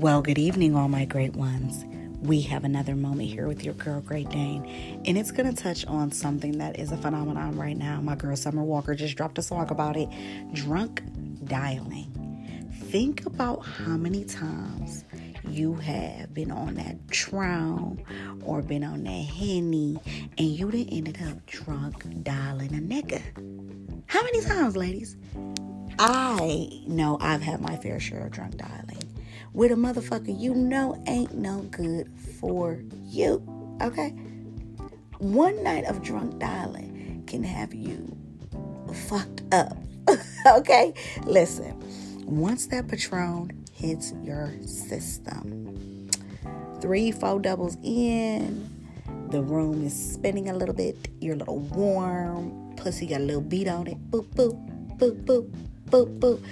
Well, good evening, all my great ones. We have another moment here with your girl, Great Dane, and it's going to touch on something that is a phenomenon right now. My girl, Summer Walker, just dropped a song about it drunk dialing. Think about how many times you have been on that Patron or been on that Henny and you done ended up drunk dialing a nigga. How many times, ladies? I know I've had my fair share of drunk dialing with a motherfucker you know ain't no good for you. Okay? One night of drunk dialing can have you fucked up. okay? Listen, once that Patron hits your system, three, four doubles in, the room is spinning a little bit, you're a little warm, pussy got a little beat on it, boop, boop, boop, boop, boop, boop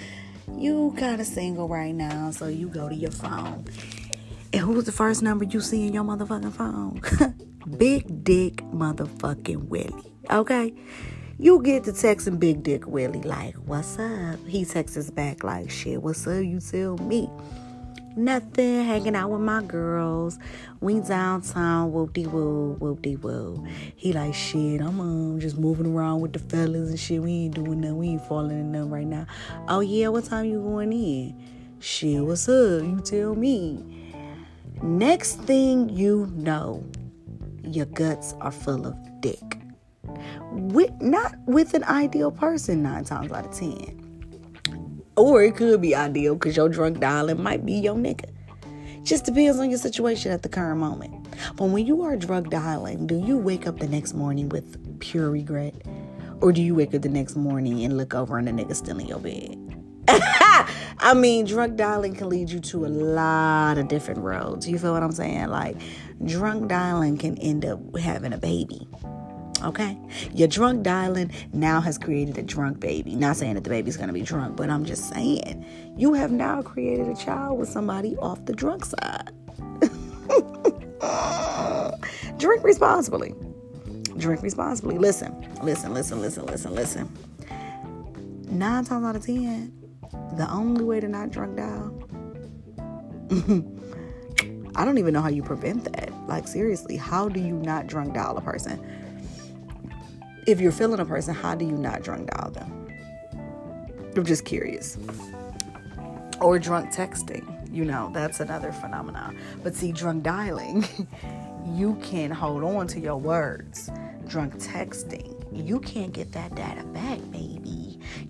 you kind of single right now, so you go to your phone. And who's the first number you see in your motherfucking phone? Big Dick motherfucking Willie. Okay? You get to texting Big Dick Willie like, what's up? He texts back like, shit, what's up? You tell me. Nothing, hanging out with my girls. We downtown, whoop de woo, whoop de woo. He like, shit, I'm um, just moving around with the fellas and shit. We ain't doing nothing. We ain't falling in them right now. Oh, yeah, what time you going in? Shit, what's up? You tell me. Next thing you know, your guts are full of dick. With, not with an ideal person, nine times out of ten. Or it could be ideal because your drunk dialing might be your nigga. Just depends on your situation at the current moment. But when you are drunk dialing, do you wake up the next morning with pure regret? Or do you wake up the next morning and look over and the nigga still in your bed? I mean, drunk dialing can lead you to a lot of different roads. You feel what I'm saying? Like, drunk dialing can end up having a baby. Okay? Your drunk dialing now has created a drunk baby. Not saying that the baby's gonna be drunk, but I'm just saying you have now created a child with somebody off the drunk side. Drink responsibly. Drink responsibly. Listen, listen, listen, listen, listen, listen. Nine times out of ten, the only way to not drunk dial. I don't even know how you prevent that. Like, seriously, how do you not drunk dial a person? If you're feeling a person, how do you not drunk dial them? I'm just curious. Or drunk texting, you know, that's another phenomenon. But see, drunk dialing, you can hold on to your words. Drunk texting, you can't get that data back, baby.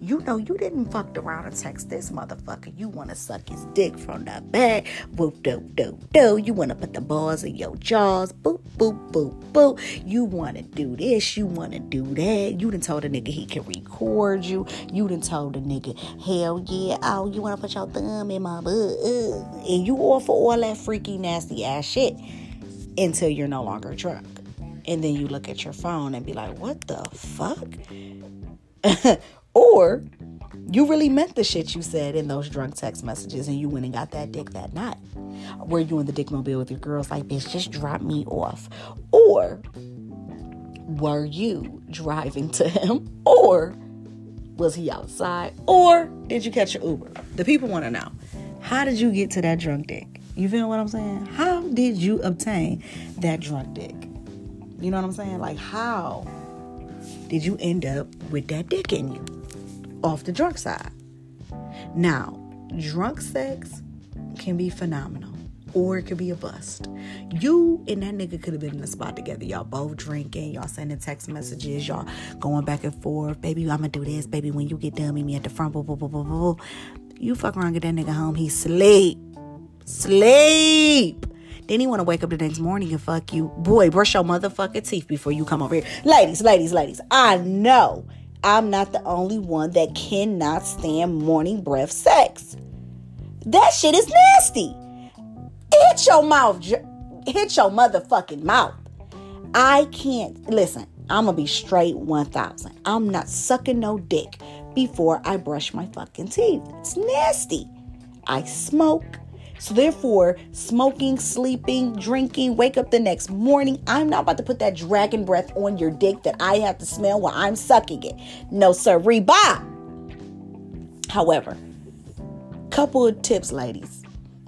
You know you didn't fuck around and text this motherfucker. You wanna suck his dick from the back. Boop doop doop doop. You wanna put the balls in your jaws. Boop boop boop boop. You wanna do this. You wanna do that. You done told a nigga he can record you. You done told a nigga, hell yeah, oh, you wanna put your thumb in my butt. And you offer all that freaky nasty ass shit until you're no longer drunk. And then you look at your phone and be like, what the fuck? Or you really meant the shit you said in those drunk text messages and you went and got that dick that night. Were you in the dick mobile with your girls like, bitch, just drop me off? Or were you driving to him? Or was he outside? Or did you catch an Uber? The people want to know. How did you get to that drunk dick? You feel what I'm saying? How did you obtain that drunk dick? You know what I'm saying? Like, how did you end up with that dick in you? Off the drunk side. Now, drunk sex can be phenomenal or it could be a bust. You and that nigga could have been in the spot together. Y'all both drinking, y'all sending text messages, y'all going back and forth. Baby, I'ma do this. Baby, when you get done, meet me at the front. Blah, blah, blah, blah, blah. You fuck around, get that nigga home. He sleep. Sleep. Then he want to wake up the next morning and fuck you. Boy, brush your motherfucking teeth before you come over here. Ladies, ladies, ladies, I know I'm not the only one that cannot stand morning breath sex. That shit is nasty. Hit your mouth. Hit your motherfucking mouth. I can't. Listen, I'm going to be straight 1000. I'm not sucking no dick before I brush my fucking teeth. It's nasty. I smoke. So therefore, smoking, sleeping, drinking, wake up the next morning, I'm not about to put that dragon breath on your dick that I have to smell while I'm sucking it. No, sir, reba. However, couple of tips, ladies.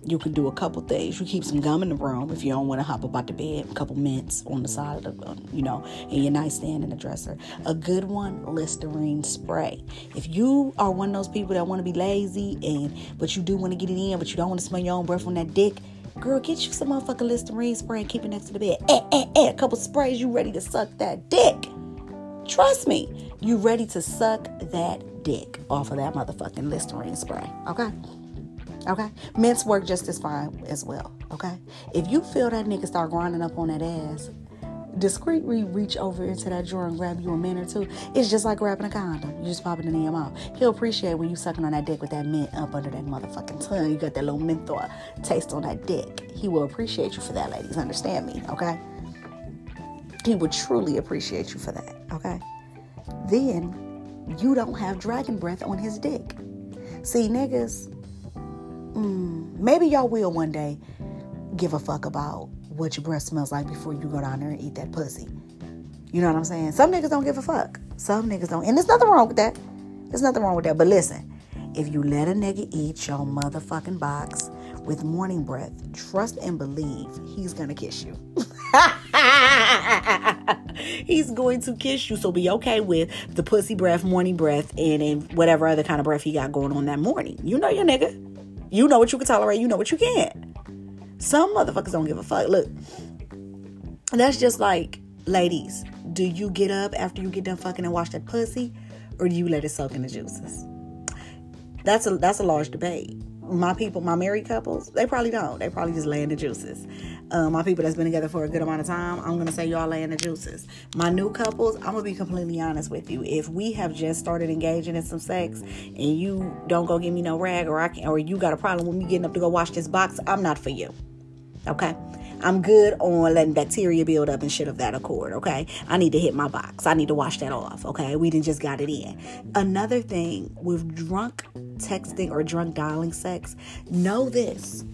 You can do a couple things. You keep some gum in the room if you don't want to hop up the bed. A couple mints on the side of the, um, you know, in your nightstand in the dresser. A good one, Listerine spray. If you are one of those people that want to be lazy and but you do want to get it in, but you don't want to smell your own breath on that dick, girl, get you some motherfucking Listerine spray and keep it next to the bed. Eh, eh, eh, a couple sprays, you ready to suck that dick. Trust me, you ready to suck that dick off of that motherfucking Listerine spray. Okay. Okay? Mints work just as fine as well. Okay? If you feel that nigga start grinding up on that ass, discreetly reach over into that drawer and grab you a mint or two. It's just like grabbing a condom. You just pop it in your mouth. He'll appreciate when you sucking on that dick with that mint up under that motherfucking tongue. You got that little menthol taste on that dick. He will appreciate you for that, ladies. Understand me, okay? He would truly appreciate you for that, okay? Then you don't have dragon breath on his dick. See, niggas, mm, maybe y'all will one day give a fuck about what your breath smells like before you go down there and eat that pussy. You know what I'm saying? Some niggas don't give a fuck. Some niggas don't. And there's nothing wrong with that. There's nothing wrong with that. But listen, if you let a nigga eat your motherfucking box with morning breath, trust and believe he's gonna kiss you. he's going to kiss you. So be okay with the pussy breath, morning breath, and, and whatever other kind of breath he got going on that morning. You know your nigga. You know what you can tolerate. You know what you can't. Some motherfuckers don't give a fuck. Look, that's just like, ladies, do you get up after you get done fucking and wash that pussy, or do you let it soak in the juices? That's a that's a large debate my people, my married couples, they probably don't. They probably just lay in the juices. Uh, my people that's been together for a good amount of time, I'm gonna say y'all lay in the juices. My new couples, I'm gonna be completely honest with you. If we have just started engaging in some sex and you don't go give me no rag, or I can, or you got a problem with me getting up to go wash this box, I'm not for you. Okay. I'm good on letting bacteria build up and shit of that accord, okay? I need to hit my box. I need to wash that off, okay? We didn't just got it in. Another thing with drunk texting or drunk dialing sex, know this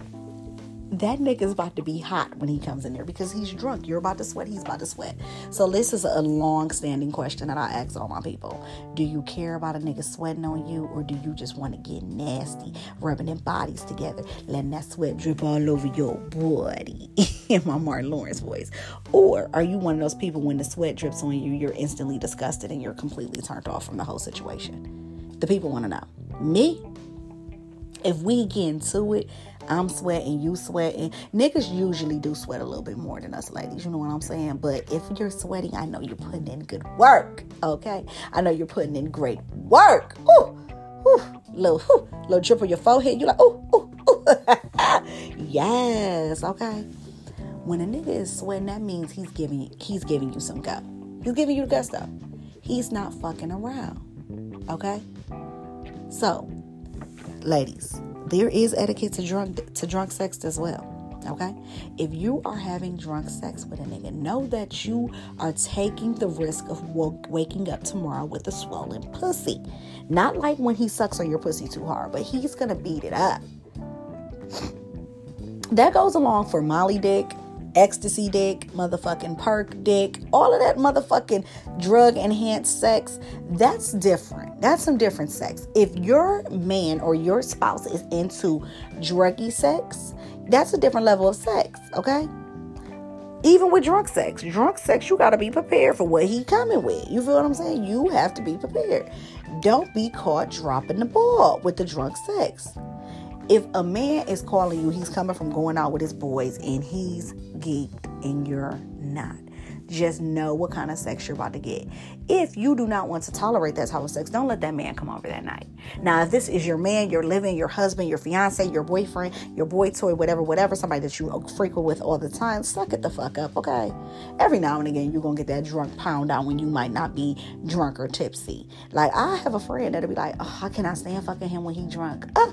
that nigga's about to be hot when he comes in there because he's drunk. You're about to sweat, he's about to sweat. So this is a long standing question that I ask all my people. Do you care about a nigga sweating on you or do you just want to get nasty, rubbing their bodies together, letting that sweat drip all over your body in my Martin Lawrence voice? Or are you one of those people when the sweat drips on you, you're instantly disgusted and you're completely turned off from the whole situation? The people want to know. Me? If we get into it, I'm sweating, you sweating. Niggas usually do sweat a little bit more than us ladies, you know what I'm saying? But if you're sweating, I know you're putting in good work, okay? I know you're putting in great work. Ooh, ooh, little, ooh, little drip on your forehead. You're like, ooh, ooh, ooh. yes, okay. When a nigga is sweating, that means he's giving he's giving you some go. He's giving you the gusto. He's not fucking around, okay? So, ladies, there is etiquette to drunk to drunk sex as well. Okay? If you are having drunk sex with a nigga, know that you are taking the risk of waking up tomorrow with a swollen pussy. Not like when he sucks on your pussy too hard, but he's gonna beat it up. That goes along for Molly Dick, ecstasy dick, motherfucking perk dick, all of that motherfucking drug enhanced sex, that's different. That's some different sex. If your man or your spouse is into druggy sex, that's a different level of sex, okay? Even with drunk sex, drunk sex, you got to be prepared for what he coming with. You feel what I'm saying? You have to be prepared. Don't be caught dropping the ball with the drunk sex if a man is calling you, he's coming from going out with his boys and he's geeked and you're not. Just know what kind of sex you're about to get. If you do not want to tolerate that type of sex, don't let that man come over that night. Now, if this is your man, your living, your husband, your fiance, your boyfriend, your boy toy, whatever, whatever, somebody that you frequent with all the time, suck it the fuck up, okay? Every now and again, you're gonna get that drunk pound out when you might not be drunk or tipsy. Like, I have a friend that'll be like, oh, I cannot stand fucking him when he drunk. Uh,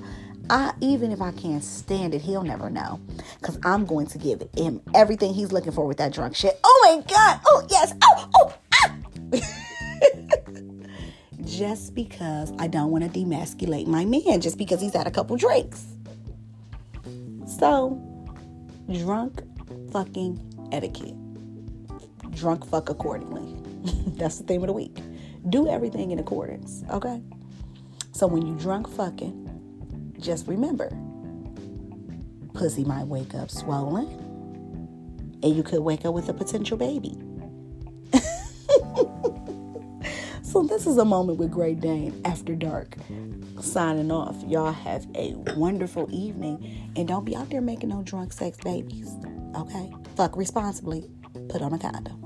I even if I can't stand it, he'll never know. Cause I'm going to give him everything he's looking for with that drunk shit. Oh my god! Oh yes! Oh oh ah! just because I don't want to demasculate my man, just because he's had a couple drinks. So, drunk fucking etiquette. Drunk fuck accordingly. That's the theme of the week. Do everything in accordance, okay? So when you drunk fucking, just remember pussy might wake up swollen, and you could wake up with a potential baby. so, this is a moment with Great Dane after dark. Signing off. Y'all have a wonderful evening, and don't be out there making no drunk sex babies. Okay? Fuck responsibly. Put on a condom.